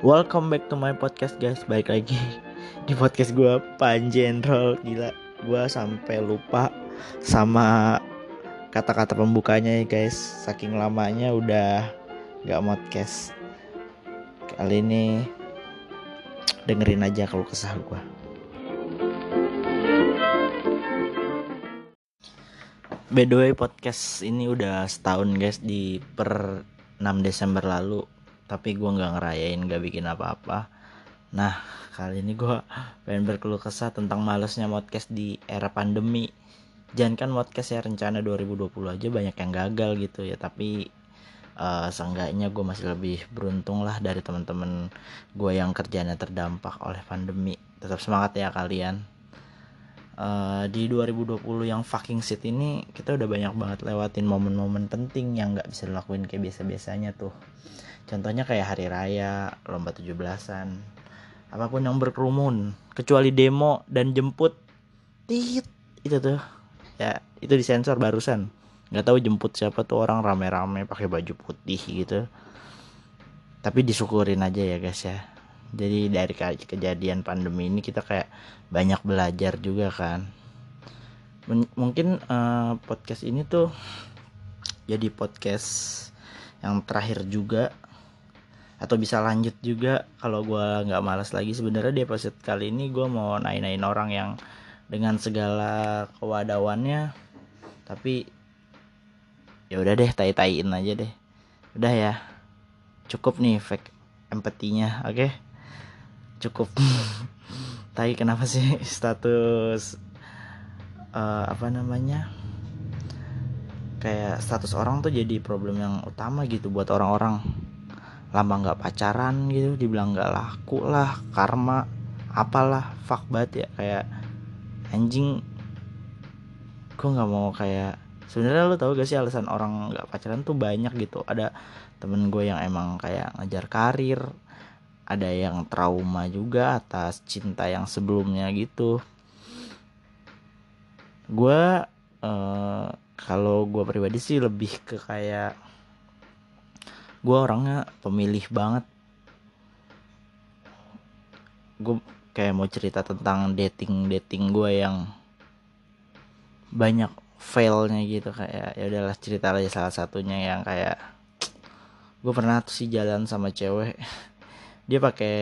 Welcome back to my podcast guys. Baik lagi di podcast gue Panjenrol Gila gue sampai lupa sama kata-kata pembukanya ya guys. Saking lamanya udah gak podcast. Kali ini dengerin aja kalau kesah gue By the way podcast ini udah setahun guys di per 6 Desember lalu tapi gue nggak ngerayain nggak bikin apa-apa. Nah kali ini gue pengen berkeluh kesah tentang malesnya podcast di era pandemi. Jangan kan podcast ya rencana 2020 aja banyak yang gagal gitu ya. Tapi uh, seenggaknya gue masih lebih beruntung lah dari teman-teman gue yang kerjanya terdampak oleh pandemi. Tetap semangat ya kalian uh, di 2020 yang fucking shit ini kita udah banyak banget lewatin momen-momen penting yang nggak bisa dilakuin kayak biasa-biasanya tuh Contohnya kayak hari raya, lomba 17-an, apa pun yang berkerumun, kecuali demo dan jemput. Tit, itu tuh. Ya, itu disensor barusan. Nggak tahu jemput siapa tuh orang rame-rame pakai baju putih gitu. Tapi disyukurin aja ya guys ya. Jadi dari kejadian pandemi ini kita kayak banyak belajar juga kan. M mungkin uh, podcast ini tuh jadi podcast yang terakhir juga atau bisa lanjut juga kalau gue nggak malas lagi sebenarnya di episode kali ini gue mau naik-naikin orang yang dengan segala kewadawannya tapi ya udah deh tai-taiin aja deh udah ya cukup nih fake empatinya oke okay? Cukup. Tai kenapa sih status uh, apa namanya? Kayak status orang tuh jadi problem yang utama gitu buat orang-orang. Lama nggak pacaran gitu dibilang nggak laku lah karma apalah fuck banget ya. Kayak anjing gue nggak mau kayak sebenarnya lo tau gak sih alasan orang nggak pacaran tuh banyak gitu. Ada temen gue yang emang kayak ngejar karir ada yang trauma juga atas cinta yang sebelumnya gitu. Gue uh, kalau gue pribadi sih lebih ke kayak gue orangnya pemilih banget. Gue kayak mau cerita tentang dating dating gue yang banyak failnya gitu kayak ya udahlah cerita aja salah satunya yang kayak gue pernah tuh sih jalan sama cewek dia pakai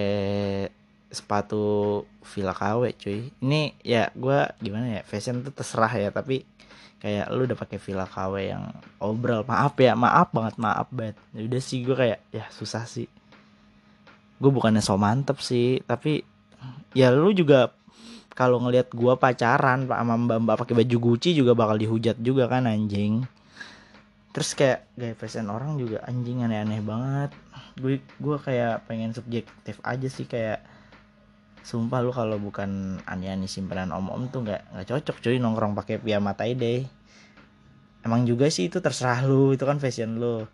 sepatu Villa KW cuy. Ini ya gue gimana ya fashion tuh terserah ya tapi kayak lu udah pakai villa KW yang obral maaf ya maaf banget maaf banget. Ya udah sih gue kayak ya susah sih. Gue bukannya so mantep sih tapi ya lu juga kalau ngelihat gue pacaran pak sama mbak mbak pakai baju Gucci juga bakal dihujat juga kan anjing terus kayak gaya fashion orang juga anjing aneh-aneh banget. Gue gue kayak pengen subjektif aja sih kayak sumpah lu kalau bukan ani-ani simpanan om-om tuh nggak nggak cocok cuy nongkrong pakai piyama deh. Emang juga sih itu terserah lu itu kan fashion lu.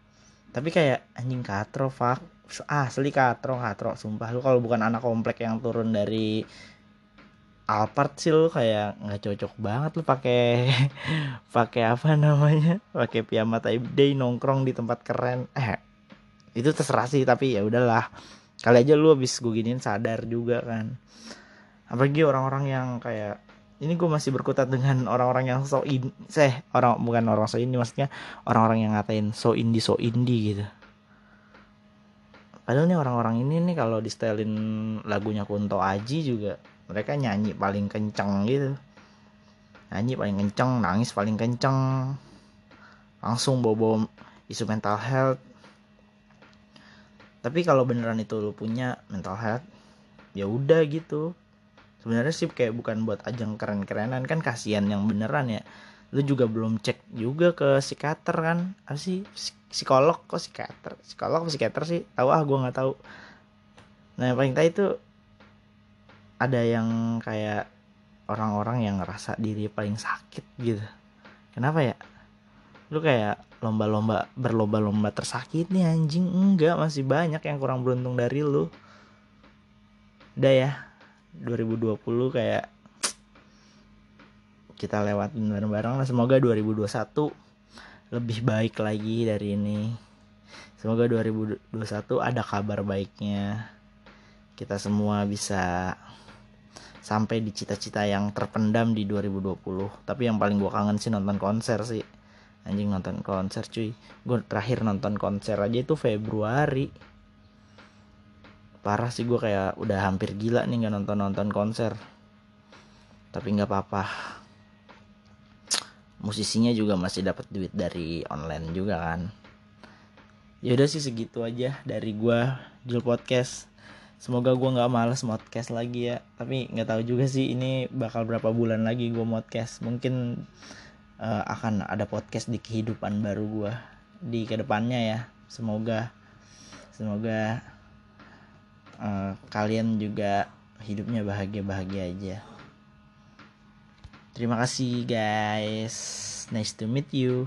Tapi kayak anjing katro fuck. Asli katro katro sumpah. Lu kalau bukan anak komplek yang turun dari Alphard sih lu kayak nggak cocok banget lu pakai pakai apa namanya? Pakai piyama deh nongkrong di tempat keren. Eh itu terserah sih tapi ya udahlah. Kali aja lu habis gue giniin sadar juga kan. Apalagi orang-orang yang kayak ini gue masih berkutat dengan orang-orang yang so in seh orang bukan orang so ini maksudnya orang-orang yang ngatain so indie so indie gitu. Padahal nih orang-orang ini nih kalau di setelin lagunya Kunto Aji juga mereka nyanyi paling kenceng gitu. Nyanyi paling kenceng nangis paling kenceng. Langsung bawa-bawa isu mental health. Tapi kalau beneran itu lu punya mental health ya udah gitu. Sebenarnya sih kayak bukan buat ajang keren-kerenan kan kasihan yang beneran ya. Lu juga belum cek juga ke psikiater kan? Apa sih? Psikolog kok psikiater? Psikolog psikiater sih? Tahu ah gue nggak tahu nah yang paling tahu itu ada yang kayak orang-orang yang ngerasa diri paling sakit gitu. Kenapa ya? Lu kayak lomba-lomba berlomba-lomba tersakit nih anjing. Enggak masih banyak yang kurang beruntung dari lu. Udah ya 2020 kayak kita lewatin bareng-bareng lah. Semoga 2021 lebih baik lagi dari ini. Semoga 2021 ada kabar baiknya. Kita semua bisa sampai di cita-cita yang terpendam di 2020 tapi yang paling gue kangen sih nonton konser sih. Anjing nonton konser cuy. Gue terakhir nonton konser aja itu Februari. Parah sih gue kayak udah hampir gila nih nggak nonton nonton konser. Tapi nggak apa-apa. Musisinya juga masih dapat duit dari online juga kan. Yaudah sih segitu aja dari gue Jul Podcast semoga gue nggak males podcast lagi ya. Tapi nggak tahu juga sih ini bakal berapa bulan lagi gue podcast. Mungkin uh, akan ada podcast di kehidupan baru gue di ke depannya ya. Semoga semoga uh, kalian juga hidupnya bahagia bahagia aja. Terima kasih guys. Nice to meet you